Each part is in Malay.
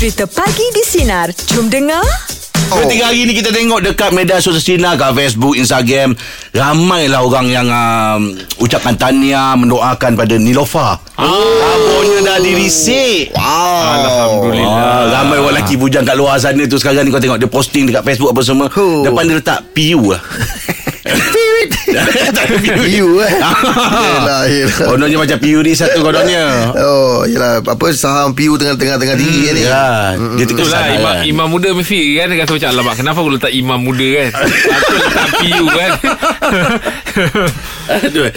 Cerita Pagi di Sinar. Jom dengar. Oh. Tiga hari ni kita tengok dekat media sosial Sina kat Facebook, Instagram Ramailah orang yang um, ucapkan tahniah, mendoakan pada Nilofa oh. Abangnya dah dirisik Wow. Alhamdulillah. Ah, ramai orang lelaki bujang kat luar sana tu sekarang ni kau tengok dia posting dekat Facebook apa semua. Huh. Depan dia letak PU lah. Tak ada PU. You eh Yelah yelah Kononnya macam PU ni satu kononnya. Oh yelah Apa saham PU tengah-tengah Tinggi kan ni Ya, dia terkesan Itulah imam, kan. imam muda mesti kan Dia rasa macam Alamak kenapa aku letak imam muda kan Aku letak PU kan Aduh.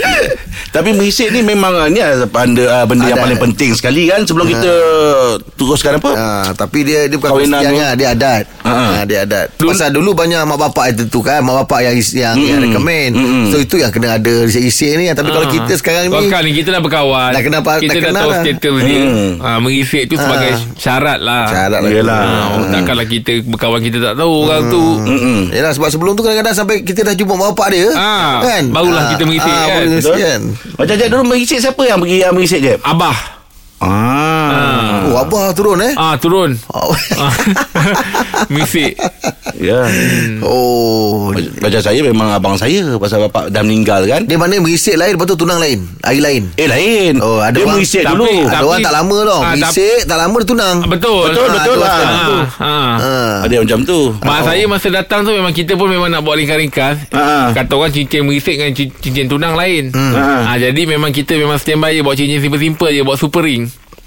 Tapi merisik ni memang ah, ni ah, benda, ah, benda yang paling penting sekali kan sebelum kita teruskan apa? Ha, tapi dia dia bukan Kawinan lah, dia adat. Ha. Ha. dia adat. Pasal dulu banyak mak bapak itu tu kan, mak bapak yang yang, yang recommend. Mm-mm. So itu yang kena ada risik-risik ni. Tapi kalau Ah. kita sekarang ni kan ni kita dah berkawan Dah kenapa- Kita dah dah tahu lah. status dia Hmm. ha, Merisik tu sebagai syarat lah syarat lah. Yelah. ha, oh, Takkanlah kita berkawan Kita tak tahu orang tu Mm-mm. Yalah sebab sebelum tu kadang-kadang sampai kita dah jumpa mak bapak dia Ah, kan. barulah kita merisik ah, kan. kan. Macam Jeb dulu merisik siapa yang pergi yang merisik Jeb? Abah Ah. Oh abah turun eh. ah Turun Oh. ah. Merisik Ya. oh. Macam saya memang abang saya pasal bapak dah meninggal kan. Dia mana merisik lain Lepas tu tunang lain Air lain Eh lain. Oh, ada dia orang- merisik Tapi- dulu. Ada Tapi- orang tak lama tau Ah, Merisik tak lama dia tunang Betul Betul, Ah, betul tu lah. Ah, ah. Ah. Ada yang macam tu. Mak saya masa datang tu memang kita pun memang nak buat ringkas-ringkas. Ha. Kata orang cincin merisik dengan cin- cincin tunang lain. Ha. Ha. jadi memang kita memang standby je buat cincin simple-simple je buat super ring.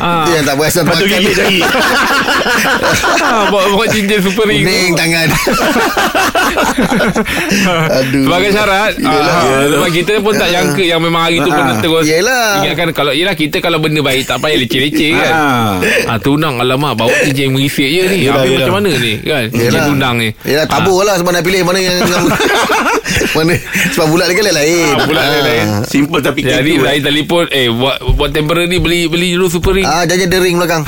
ha. Dia yang tak berasa Patut makan gigit jari. ha. buat, buat cincin super ring. Kuning tangan Aduh Sebagai syarat Yelah. ah, Sebab kita pun tak jangka Yang memang hari tu pun Ah. terus Yelah. Ingatkan kalau Yelah kita kalau benda baik Tak payah leceh-leceh kan Ah. ah, Tunang alamak Bawa cincin merisik je ni Yelah, Habis yelah. macam mana ni kan Cincin tunang ni Yelah tabur lah Sebab nak pilih Mana yang Mana Sebab bulat dia kan lain Ah, bulat dia lain. Simple tapi Jadi saya telefon Eh buat buat temporary Beli beli dulu super ring Ah, jangan ada ring belakang.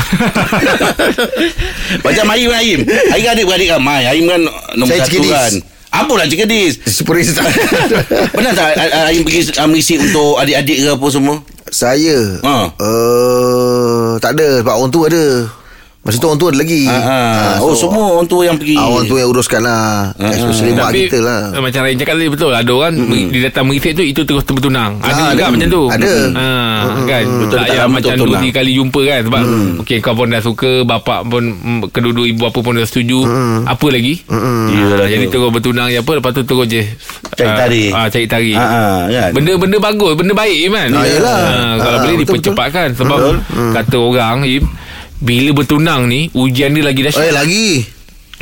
Macam Aim Aim. Aim adik beradik ramai. Aim kan nombor Saya satu kan. Apalah Cikadis Super ring Pernah tak Aim pergi uh, merisik untuk adik-adik ke apa semua? Saya Ha. uh, Tak ada Sebab orang tu ada Masa tu orang tu ada lagi. Ah, ah. Ah, Oh semua orang tua yang pergi. Orang tu yang uruskan lah Especially mak Tapi kita lah. eh, Macam Rain cakap tadi betul. Ada orang mm Dia datang merisik tu Itu terus bertunang Ada Ah, juga ada. macam tu. Ada. ha, Kan? Betul, Tak payah macam tu dua tiga kali jumpa kan Sebab Okay kau pun dah suka Bapak pun mm, Kedua-dua ibu apa pun dah setuju. Apa lagi? Yelah Ah, Jadi tu. terus bertunang je apa Lepas tu terus je. Cari tarik. ah, Cari tarik. Ah, ah, kan? Benda-benda bagus Benda baik Iman. Ah, Kalau boleh dipercepatkan Sebab Kata orang Im, Bila bertunang ni Ujian dia lagi dahsyat. Eh lagi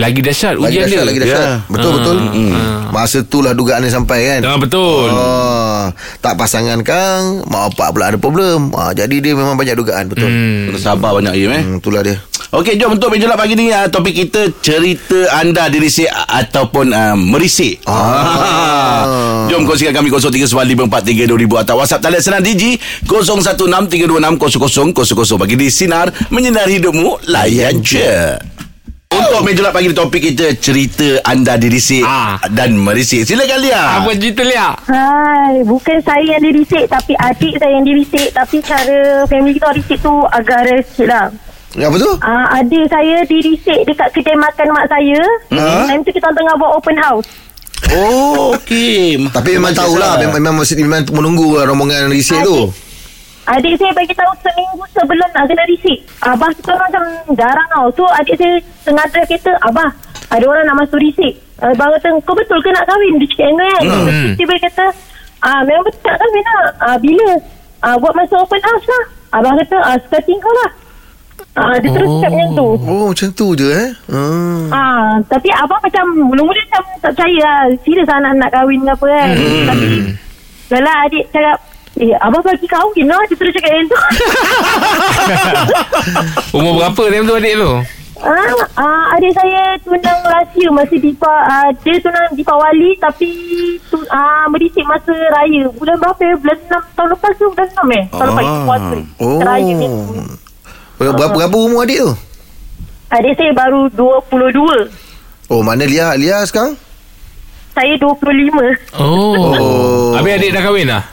Lagi dahsyat Lagi ujian dahsyat dia Lagi dahsyat Ya. Betul Ah, betul ah. Masa tu lah dugaan dia sampai kan Ah, betul. oh, Tak pasangan kang Mak bapak pula ada problem ah, Jadi dia memang banyak dugaan Betul hmm. Hmm. Sabar banyak Aim eh Itulah dia Okey, jom untuk meja pagi ni uh, topik kita cerita anda dirisik ataupun uh, merisik. Ah. Jom kongsikan kami 0395432000 atau WhatsApp talian senang Digi 0163260000 bagi di sinar menyinari hidupmu layan je. Untuk meja pagi ni topik kita cerita anda dirisik Ah. dan merisik. Silakan Lia. Apa cerita Lia? Hai, bukan saya yang dirisik tapi adik saya yang dirisik tapi cara family kita dirisik tu agak resik lah. Ya, Apa tu? Uh, adik saya dirisik dekat kedai makan mak saya. Ha? Time tu kita tengah buat open house. Oh, okey. Tapi memang tahulah memang, memang mesti memang menunggu lah rombongan risik tu. Adik saya bagi tahu seminggu sebelum nak kena risik. Abah tu macam jarang tau. So adik saya tengah drive kereta, Abah ada orang nak masuk risik. Uh, Abang kata, kau betul ke nak kahwin? Dia cakap kan. Hmm. Tiba dia kata, ah, memang betul nak kahwin lah. Ah, bila? Ah, buat masa open house lah. Abang kata, ah, sekarang kau lah. Ah, dia terus cakap macam tu. Oh macam tu je eh hmm. Ah, tapi abang macam mula-mula macam tak percaya lah. Serius lah nak, nak kahwin ke apa kan. Hmm. Tapi Lala adik cakap Eh abang bagi kahwin lah Dia terus cakap macam tu Umur berapa time tu adik tu? ah, ah, Adik saya tunang rahsia Masa Dipa ah, Dia tunang Dipawali Tapi tu, ah, Merisik masa raya Bulan berapa ya Bulan 6 Tahun lepas tu Bulan 6 eh Tahun lepas Ah. puasa Oh Raya ni Berapa, berapa, berapa umur adik tu? Adik saya baru 22 Oh mana Lia Lia sekarang? Saya 25 Oh. Oh. Habis adik dah kahwin dah?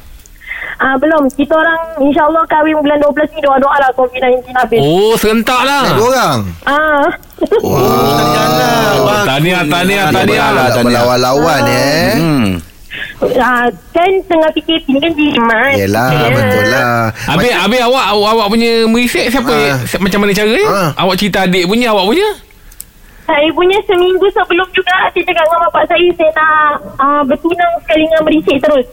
Ah belum. Kita orang insyaAllah kahwin bulan 12 ni doa-doa lah COVID-19 habis. Oh serentak lah Dua orang Ah. Oh, Tahniah Tahniah Tahniah Lah, Tak berlawan-lawan eh Hmm. ah, kan tengah PKP ni kan jimat. Yelah betul lah Habis, habis awak awak, awak punya merisik siapa? Ah. Si- Macam mana caranya? Ah. Awak cerita adik punya, awak punya? Saya punya seminggu sebelum juga saya cakap dengan bapak saya saya nak uh, bertunang sekali dengan berisik terus.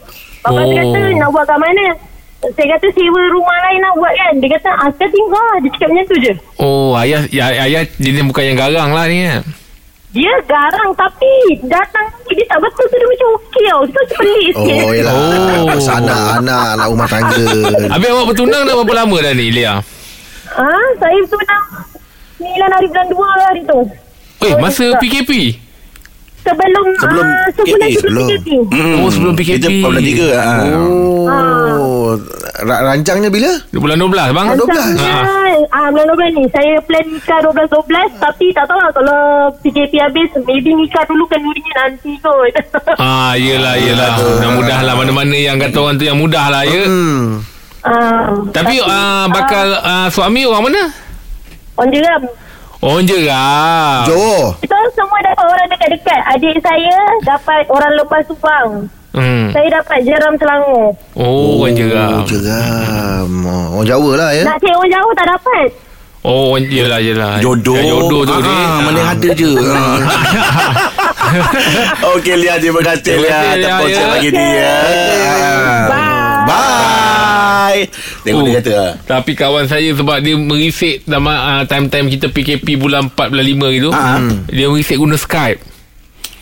Bapak Oh. saya kata nak buat kat mana? Saya kata sewa rumah lain nak buat kan. Dia kata ah, sekarang tinggal lah. Dia cakap macam tu je. Oh, ayah ya, ayah jenis bukan yang garang lah ni kan? Dia garang tapi datang dia tak betul tu dia macam okey tau. Itu macam pelik sikit. Oh yelah Oh. oh. Anak Anak Anak rumah tangga Habis awak bertunang dah berapa lama dah ni, Lia? Ah, saya tunang 9 hari bulan 2 hari tu. Eh, Oh, masa. PKP? Sebelum, Sebelum ah, sebulan PKP, sebelum. PKP. Hmm. Oh, sebelum PKP. Kita bulan tiga. Ha. Oh Ra- Rancangnya bila? Bulan 12, bang? Ah, 12. Rancangnya, ah, bulan 12 ni. Saya plan nikah 12-12. Tapi tak tahu lah kalau PKP habis, maybe nikah dulu kan durinya nanti kot. Ah, yelah, yelah. Mudah-mudah lah. Mana-mana yang kata orang tu yang mudah lah, ya. Hmm ah, Tapi uh, bakal uh, suami orang mana? On jeram. Orang Jeram. Johor Kita semua dapat orang dekat-dekat. Adik saya dapat orang lepas Subang. Hmm. Saya dapat jeram Selangor. Oh, orang Jeram. Oh jeram oh, Orang Jawa lah ya Nak cari orang jauh tak dapat. Oh, orang yelah, yelah. Jodoh Ya, jodoh tu Ah, ni. Mana ada je Ah. Okey Lia Terima kasih Terima Lia kasih, Lia, Atas ya. pagi ni ya Bye. Bye Tengok Oh, dia kata ah. Tapi kawan saya sebab dia merisik sama uh, time-time kita PKP bulan 4 bulan 5 gitu. Ah. Dia merisik guna Skype.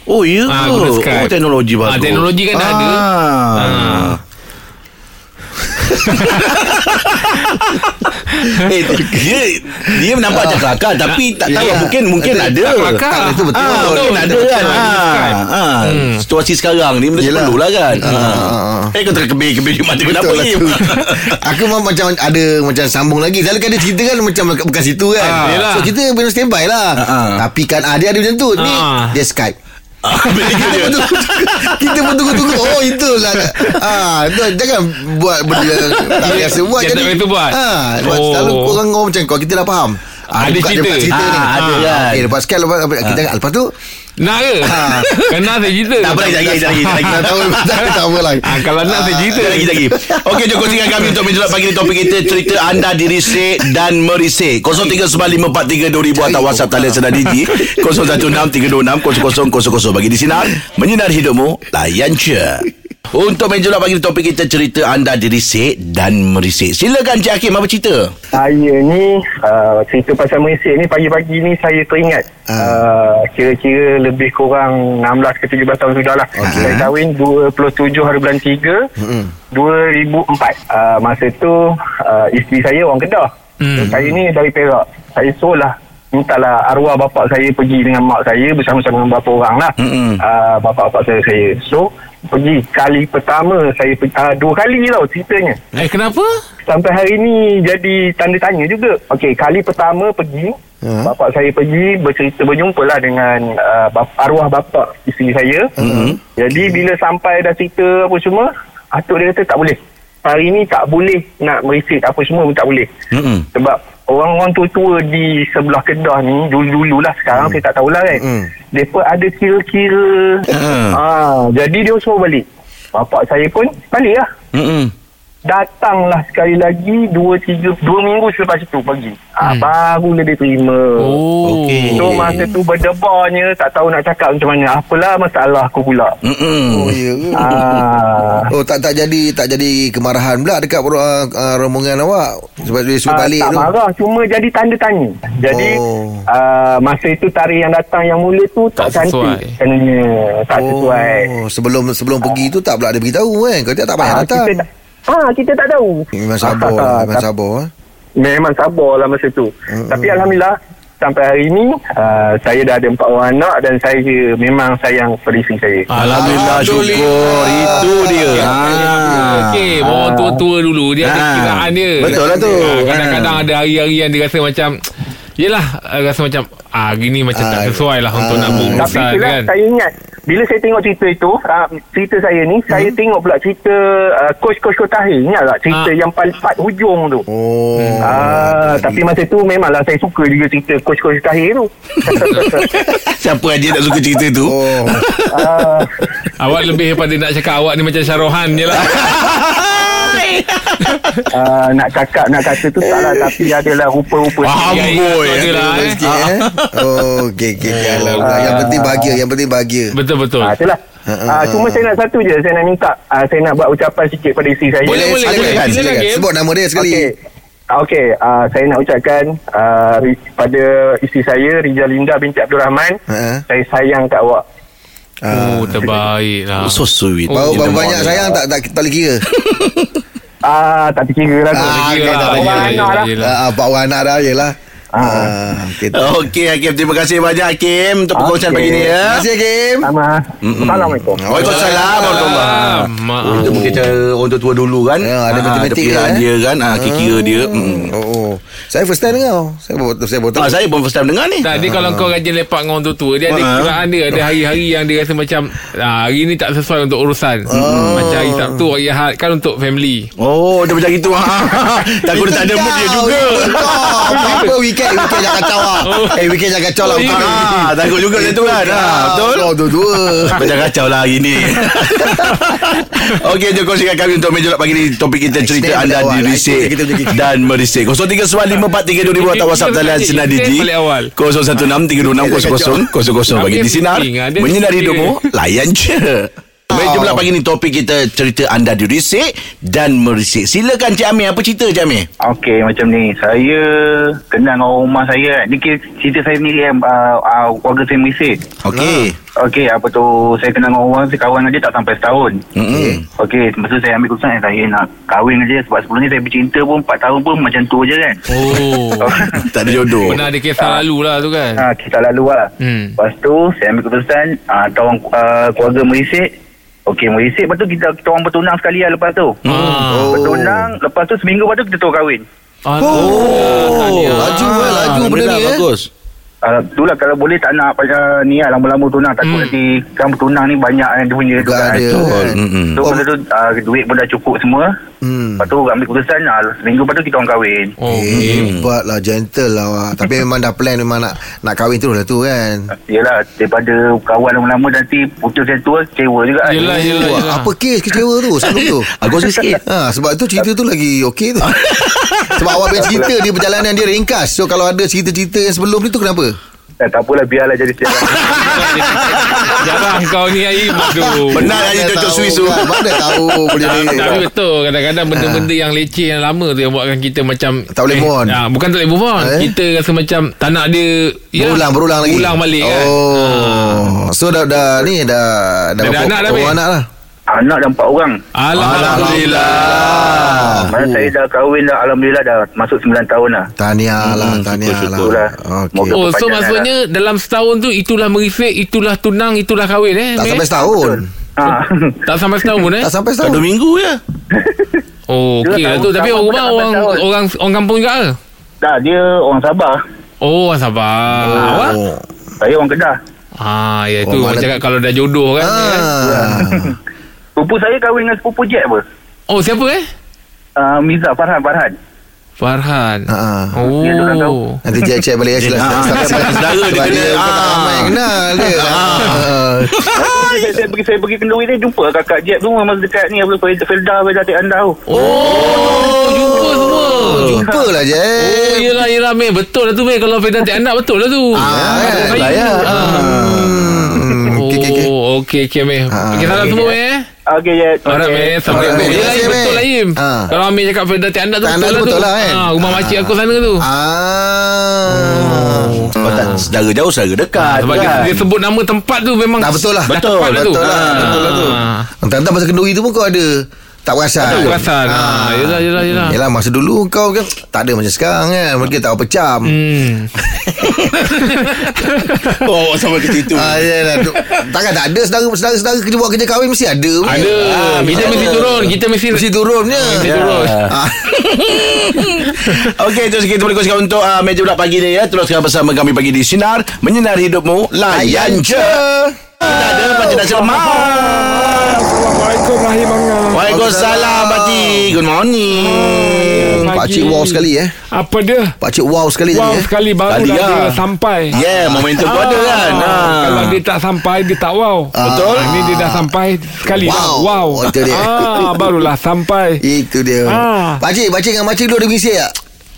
Oh ya Ah, guna Skype. Oh teknologi bagus Ah, teknologi kan dah ada. ah. eh, dia dia nampak macam kelakar tapi tak tahu Ya. mungkin mungkin Tak- ada. tak kelakar. Ah, Itu betul. mungkin ada Betul, kan. betul. Ah, ah. Hmm. Situasi sekarang ni mesti perlu lah kan. Ah, ah, ah. Eh kau terkebir-kebir mata kenapa Betul lah ni? tu. Aku memang macam ada macam sambung lagi. Selalu kan dia cerita kan macam bekas situ kan. Ah, so kita memang standby lah. Ah, ah. Tapi kan ah, dia ada macam tu. Ni Ah. dia Skype. Ah, Kita pun tunggu Kita pun tunggu-tunggu. Oh itulah. Ah, tu, Jangan buat benda yang Tak biasa. Buat Yang tak biasa buat. ah, Oh. Selalu korang orang macam kau. Kita dah faham ah, Ada cerita. buka cerita Ah, ni ada kan. Okay lepas sekian lepas, lepas, kita, Lepas tu Nak ke? Ah. Kenal saya cerita. Tak apa lagi, lagi, lagi, lagi. Tak tahu Tak tak apa lah Ah, kalau nak saya cerita. Lagi lagi. Okey, jom kongsikan kami untuk menjelat pagi ni topik kita cerita anda dirisik dan merisik. 0395432000 atau WhatsApp talian sedar Digi 0163260000 bagi di sinar menyinar hidupmu layan je. Untuk menjelat pagi ni topik kita cerita anda dirisik dan merisik. Silakan Cik Hakim apa cerita? Saya ni uh, cerita pasal merisik ni pagi-pagi ni saya teringat Ah. uh, kira-kira lebih kurang 16 ke 17 tahun sudah lah. Okey. Saya kahwin 27 hari bulan 3 Mm-mm. 2004. Uh, masa tu uh, isteri saya orang Kedah. Hmm. Saya ni dari Perak. Saya suruh lah mintalah arwah bapak saya pergi dengan mak saya bersama-sama dengan beberapa orang lah. Mm-mm. Uh, bapak-bapak saya, saya. So, pergi kali pertama saya pergi, uh, dua kali tau ceritanya Eh, kenapa? sampai hari ni jadi tanda tanya juga. Okey, kali pertama pergi, Ha? bapak saya pergi bercerita berjumpa lah dengan uh, bap, arwah bapak isteri saya. Mm-hmm. Jadi bila sampai dah cerita apa semua, atuk dia kata tak boleh. Hari ni tak boleh nak merisik apa semua pun tak boleh. Mm-mm. Sebab orang-orang tua-tua di sebelah Kedah ni dulu-dulu lah sekarang saya tak tahulah kan. Hmm. Mereka ada kira-kira. Hmm. Ah, jadi dia suruh balik. Bapak saya pun balik lah. Mm-mm. Datanglah sekali lagi dua tiga dua minggu selepas itu pergi. Ah, barulah dia terima. Oh. Okey. So masa tu berdebarnya tak tahu nak cakap macam mana. Apalah masalah aku pula. Mm-mm. Oh ya ke Ah, Oh tak tak jadi tak jadi kemarahan pula dekat uh, uh, rombongan awak sebab dia suruh Ah, balik tak tu. marah cuma jadi tanda tanya jadi Oh. ah, masa itu tarikh yang datang yang mula tu tak, Tak cantik sesuai. tak sesuai Oh, sebelum sebelum pergi tu tak pula ada beritahu kan. Kau tak tak payah Ah, datang. kita, tak- ah, kita tak tahu Memang sabar, Ah, lah, memang tapi- sabar. eh. memang sabar lah masa tu Mm-mm. tapi Alhamdulillah sampai hari ni ah, saya dah ada empat orang anak dan saya memang sayang pada isteri saya Alhamdulillah syukur Itu dia Ah. Okey, orang tua-tua dulu dia ada Ah. kiraan dia. Betul lah tu. Ah, kadang-kadang ada hari-hari yang dia rasa macam Yelah uh, Rasa macam ah Gini macam tak Ah, sesuai lah Untuk ah. nak Tapi berurusan itulah kan saya ingat bila saya tengok cerita itu, uh, cerita saya ni, saya tengok pula cerita uh, Coach-Coach Kotahir. Ingat tak cerita Ah. yang paling part hujung tu? Oh. Ah, tapi masa tu memanglah saya suka juga cerita Coach-Coach Tahir tu. Siapa aja tak suka cerita tu Oh. ah, Awak lebih daripada nak cakap Awak ni macam Syarohan je lah ah, nak cakap nak kata tu tak lah tapi adalah rupa-rupa Faham Ya, ya, boy tu adalah, eh. Sikit, eh. Oh, okey okey okey. Alhamdulillah. Yang penting bahagia, yang penting bahagia. Betul-betul Ah, itulah. Ah, cuma saya nak satu je Saya nak minta ah, Saya nak buat ucapan sikit pada isteri saya Boleh, boleh, silakan, silakan. Silakan. Sebut nama dia sekali. Okey. Ah, Okey, uh, saya nak ucapkan uh, pada isteri saya Rizal Linda binti Abdul Rahman, Ha. saya sayang kat awak. Oh terbaik lah So sweet Bau Oh, bau dia banyak mohon. sayang tak tak tak boleh kira. Ah, tak terkira lah tu. Ah, Yelah, tak, yelah, yelah, tak. yelah. Ah, Pak Wan ada jelah. Ah, okey. Okey Hakim Terima kasih banyak Hakim Untuk perkongsian Okey. pagi ni ya Terima kasih Kim. Sama. Assalamualaikum. Waalaikumsalam warahmatullahi Ah, Itu mungkin cara orang tua dulu kan Ya, ada Ah, matematik perkiraan dia, eh. dia kan ah, Kira-kira dia mm. Oh, oh. Saya first time dengar. Saya baru saya baru tahu. ah, Saya pun first time dengar ni Tak, dia kalau kau rajin lepak dengan orang tua Dia ada Ah. kiraan dia Ada hari-hari yang dia rasa macam ah, Hari ni tak sesuai untuk urusan Macam hari Sabtu Hari Ahad Kan untuk family Oh dia macam gitu ah. Takut dia tak ada mood dia juga Apa weekend weekend jangan kacau lah. Eh weekend jangan kacau lah. Oh, ya. ah, Takut juga macam tu kan ah, Betul Oh, dua-dua. Macam kacau lah hari ni Okey jom kongsikan kami Untuk meja pagi ni Topik kita cerita anda dirisik kita punya- Dan merisik 0395432000 Atau WhatsApp talian Sinar Digi balik awal. 0163260000 Bagi di Sinar Menyinari hidupmu Layan je Baik, pula pagi ni topik kita cerita anda dirisik dan merisik. Silakan Cik Amir, apa cerita Cik Amir? Okey macam ni Saya Kenal dengan orang rumah saya Ni cerita saya sendiri kan uh, uh, Keluarga saya Malaysia Okey. Okey apa tu Saya kenal dengan orang Saya kawan dengan dia tak sampai setahun Mm-mm. Okey Masa saya ambil keputusan Saya nak kahwin dengan dia Sebab sebelum ni saya bercinta pun 4 tahun pun macam tu je kan Oh Tak ada jodoh. Pernah ada kisah lalu lah tu kan ha, Kisah lalu lah Hmm. Lepas tu Saya ambil keputusan uh, Kawan uh, keluarga Malaysia Okey Malaysia Lepas tu kita, kita orang bertunang sekali lah lepas tu Ah. Bertunang Lepas tu seminggu lepas tu kita terus kahwin Oh, laju eh, laju benda ni eh. Bagus. Uh, itulah kalau boleh tak nak pada ni lah lama-lama tunang takut Hmm. nanti kan bertunang ni banyak yang dia punya tu kan. Mm-mm. So masa tu uh, duit pun dah cukup semua. Hmm. Lepas tu ambil keputusan seminggu lepas tu kita orang kahwin. Oh, Eh, okay. hebat lah Gentle lah awak. Tapi memang dah plan Memang nak nak kahwin terus lah tu kan Yelah daripada kawan lama-lama nanti putus yang tua kecewa juga kan. Yelah, yelah, Wah, yelah. Apa kes kecewa tu Sebelum tu Aku sikit. ha, Sebab tu cerita tu lagi okey tu Sebab awak punya cerita Dia perjalanan dia ringkas So kalau ada cerita-cerita Yang sebelum ni tu kenapa Eh, tak apalah biarlah jadi sejarah. Jarang kau ni Aim Aduh Benar aja cocok tahu Swiss tu. kan? Mana tahu Boleh Ah, ni Tapi betul Kadang-kadang benda-benda yang leceh Yang lama tu Yang buatkan kita macam Tak boleh move on. ah, Bukan tak boleh move on Eh? Kita rasa macam Tak nak dia ya, Berulang Berulang lagi Ulang balik kan Oh So dah, dah Ni dah Dah, Dah anak dah, Mek? anak lah Anak dah empat orang. Alhamdulillah. Mana saya dah kahwin dah Alhamdulillah dah masuk 9 tahun lah. Tahniah lah Hmm, Tahniah syukur-syukur lah lah. Okey Moga- Oh so maksudnya Dalam setahun tu Itulah merisik Itulah tunang Itulah kahwin eh Tak sampai setahun Ha. Tak sampai setahun pun eh Tak sampai Tak setahun dua minggu je. Oh okey lah tu Tapi orang rumah tak orang, orang Orang kampung juga ke Dah dia orang Sabah. Oh sabar Awak Oh. Saya orang Kedah. Ah, ya itu Oh, orang cakap kalau dah jodoh kan. kan? Ah. Sepupu saya kahwin dengan sepupu Jack apa? Oh, siapa eh? Uh, Miza Farhan Farhan. Farhan. Ah. Oh. Ya, tu orang tahu. Nanti check check balik ya, sila. Ah, saudara dia kena, dia ah. ramai kenal dia. Ah. saya, pergi saya pergi kenduri ni jumpa kakak Jack tu masa dekat ni apa Felda Felda Felda Tek Anda tu. Oh, jumpa semua. Jumpa lah je. Oh, yelah, yelah, Mei. Betul lah tu, Mei. Kalau Fedan tak anak, betul lah tu. Ah, kan? Ah. Hmm, Oh, okey, okey, okey. okey, okey, Mei. Ah. Okey, salam semua, Mei. Eh. Okey Jack. Alright, Mei. Sampai. Yelah, Terima kasih, betul lah, Im. Ah. Kalau Amir cakap Fedan tak anak tu, Tak betul lah tu. betul lah, kan? Ah, Rumah makcik aku sana tu. Ah. Oh, tak saudara jauh, saudara dekat. Sebab dia, kan? dia sebut nama tempat tu memang Dah betul lah. dah Betul, tepat lah tu. betul lah, Ah. betul lah tu. Entah-entah masa kenduri tu pun kau ada Tak perasan Tak perasan. Ah, yelah, yelah, yelah. Yelah masa dulu kau kan Tak ada macam sekarang kan Mereka tak apa cam Hmm. Oh sama ke situ Ah, yelah, tu. Takkan tak ada Saudara-saudara kerja buat kerja kahwin Mesti ada. Ada. Ah, kita mesti turun. Kita mesti Mesti turunnya Mesti turun. Okey, terus kita boleh kongsikan untuk uh, meja budak pagi ni ya. Teruskan bersama kami pagi di Sinar. Menyinar hidupmu. Layan je. Kita ada Pakcik Nasir Lemak. Assalamualaikum Rahim Angah Waalaikumsalam Pakcik. Good morning. Pagi. Pakcik wow sekali eh Apa dia? Pakcik wow sekali Wow tadi eh sekali baru Tadi lah lah. dia sampai Yeah, momentum tu ada kan. Ha. Kalau dia tak sampai Dia tak wow Betul. Ini dia dah sampai Sekali Wow. dah Wow Oh, itu dia. ah, Barulah sampai Itu dia Ah. Pakcik Pakcik dengan makcik dulu ada mengisi tak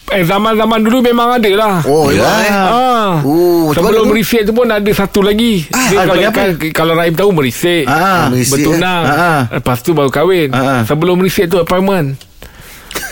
Eh zaman-zaman dulu memang ada lah Oh memang eh Ah. Oh, Sebelum merisik tu pun ada satu lagi. Ah, Dia bagi kalau, apa? kan, kalau Raim tahu merisik. Ah, merisik, Bertunang. eh? Ah, ah. Lepas tu baru kahwin. Ah, ah. Sebelum merisik tu appointment.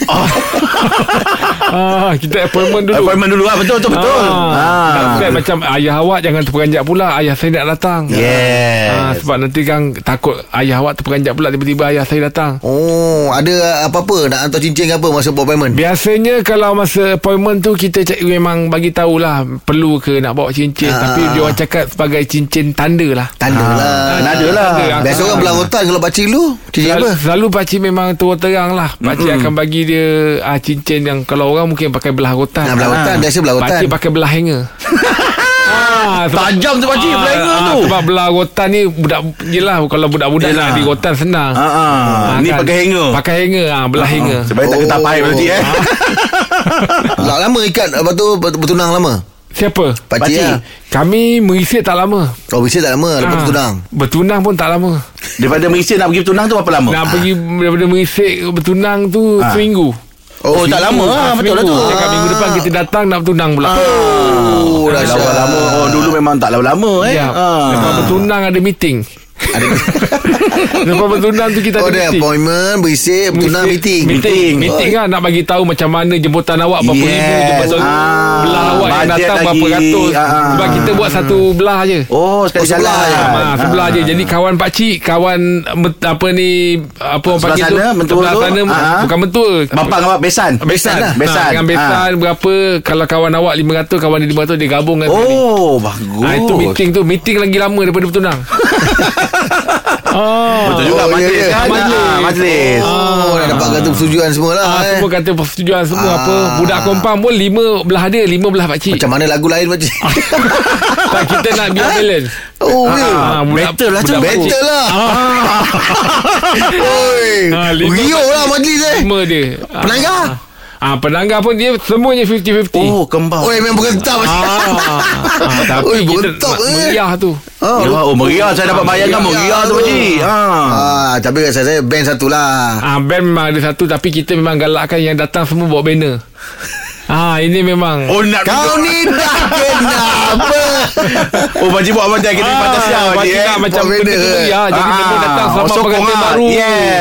ah, kita appointment dulu. Appointment dulu lah Betul betul betul Ah. Ah. Macam ayah awak jangan terperanjat pula Ayah saya nak datang Yes ah, Sebab nanti kan Takut ayah awak terperanjat pula Tiba-tiba ayah saya datang Oh Ada apa-apa Nak hantar cincin ke apa Masa buat appointment Biasanya kalau masa appointment tu kita memang bagi tahulah perlu ke nak bawa cincin Ah. tapi dia orang cakap sebagai cincin tanda lah. Tanda lah Ah, lah. Tanda. Biasa orang belah rotan Kalau pakcik dulu Cincin Selalu, apa selalu pakcik memang terang lah Pakcik mm-hmm. akan bagi dia ah, cincin yang Kalau orang mungkin pakai belah rotan Nah, belah rotan Biasa belah rotan Pakcik pakai belah hanger. Ah, sebab, Tajam tu pakcik Belah hanger tu. Sebab belah rotan ni budak Yelah kalau budak-budak Yelah. nak di rotan senang. Ah, ah. Ni pakai hanger. Pakai hanger ah, Belah hanger. Sebab tak ketak pahit berarti eh. Lah lama ikat Lepas tu ber- bertunang lama Siapa? Pakcik Pakcik. lah Kami merisik tak lama Oh bisa tak lama Lepas Ah, bertunang Bertunang pun tak lama Daripada Malaysia nak pergi bertunang tu berapa lama? Nak pergi daripada merisik bertunang tu Ah. seminggu Oh, tak lama ah, betul lah tu. Seminggu. Cakap minggu depan kita datang nak bertunang pula. Oh Dah dahsyat. lama. Oh, dulu memang tak lama-lama eh. Ya. Ah. Lepas bertunang ada meeting. Lepas bertunang tu kita Oh ada dia meeting. appointment Berisik Bertunang meeting Meeting Meeting kan nak bagi tahu macam mana jemputan awak berapa Yes. ribu jemputan Ah, belah awak yang datang lagi. berapa ratus. Ah, ah. Sebab kita buat satu belah je. Oh, sekali Oh, sebelah je. Ha, sebelah je Jadi kawan pak cik Kawan Apa ni Apa orang panggil tu mentua Sebelah tu? sana Ah. Bukan mentua Bapak dengan bapak besan. Besan lah. Besan. Dengan besan berapa Kalau kawan awak 500 Kawan dia 500 Dia gabung dengan. Oh, bagus. ha, Itu meeting tu Meeting lagi lama Daripada bertunang oh. Betul juga Oh, majlis ya, ya. kan? Majlis. Ah, Majlis. Oh dah dapat kata persetujuan semua lah Ah, eh. semua kata persetujuan semua Ah. apa budak kompang pun lima belah dia lima belah pak cik Macam mana lagu lain pakcik tak kita nak biar balance Oh Ah, budak- better lah budak cik. Better lah Oi Ah, lima- Riuh lah majlis eh lima dia Penanggar? ah, penanggar pun dia semuanya 50-50 Oh, kembar. Oi memang berentak Ah, ah, tapi Oi, kita eh. meriah tu Oh, Ya, oh, meriah. Saya dapat bayangkan meriah tu, Pakcik. Ha. Ah, tapi rasa saya band satu lah. ah, Band memang ada satu Tapi kita memang galakkan Yang datang semua bawa banner Ah ini memang Oh, nak Kau ni dah kenapa? Oh, Pakcik buat macam kita Ah, fantasi lah, Pakcik. Eh. nak macam Buat benda. tu ya. Jadi Ah, semua datang oh, sama sokong pengantin lah. baru.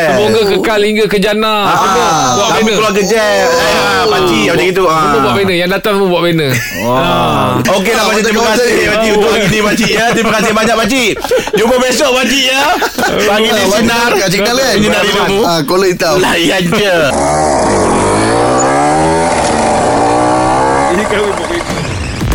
Semoga kekal hingga ke jannah. Semua Ah, buat Sama banner. keluarga Jeb. Ah, Pakcik macam itu. Ah. Semua buat banner. Yang datang semua buat banner. Ah. Okey lah Ah, Pakcik Terima kasih. Pakcik Untuk hari ni Pakcik ya Terima kasih banyak Pakcik Jumpa besok Pakcik ya Pagi di Sinar Kat kan? Ini dari kamu Ah, kola hitam. Layan je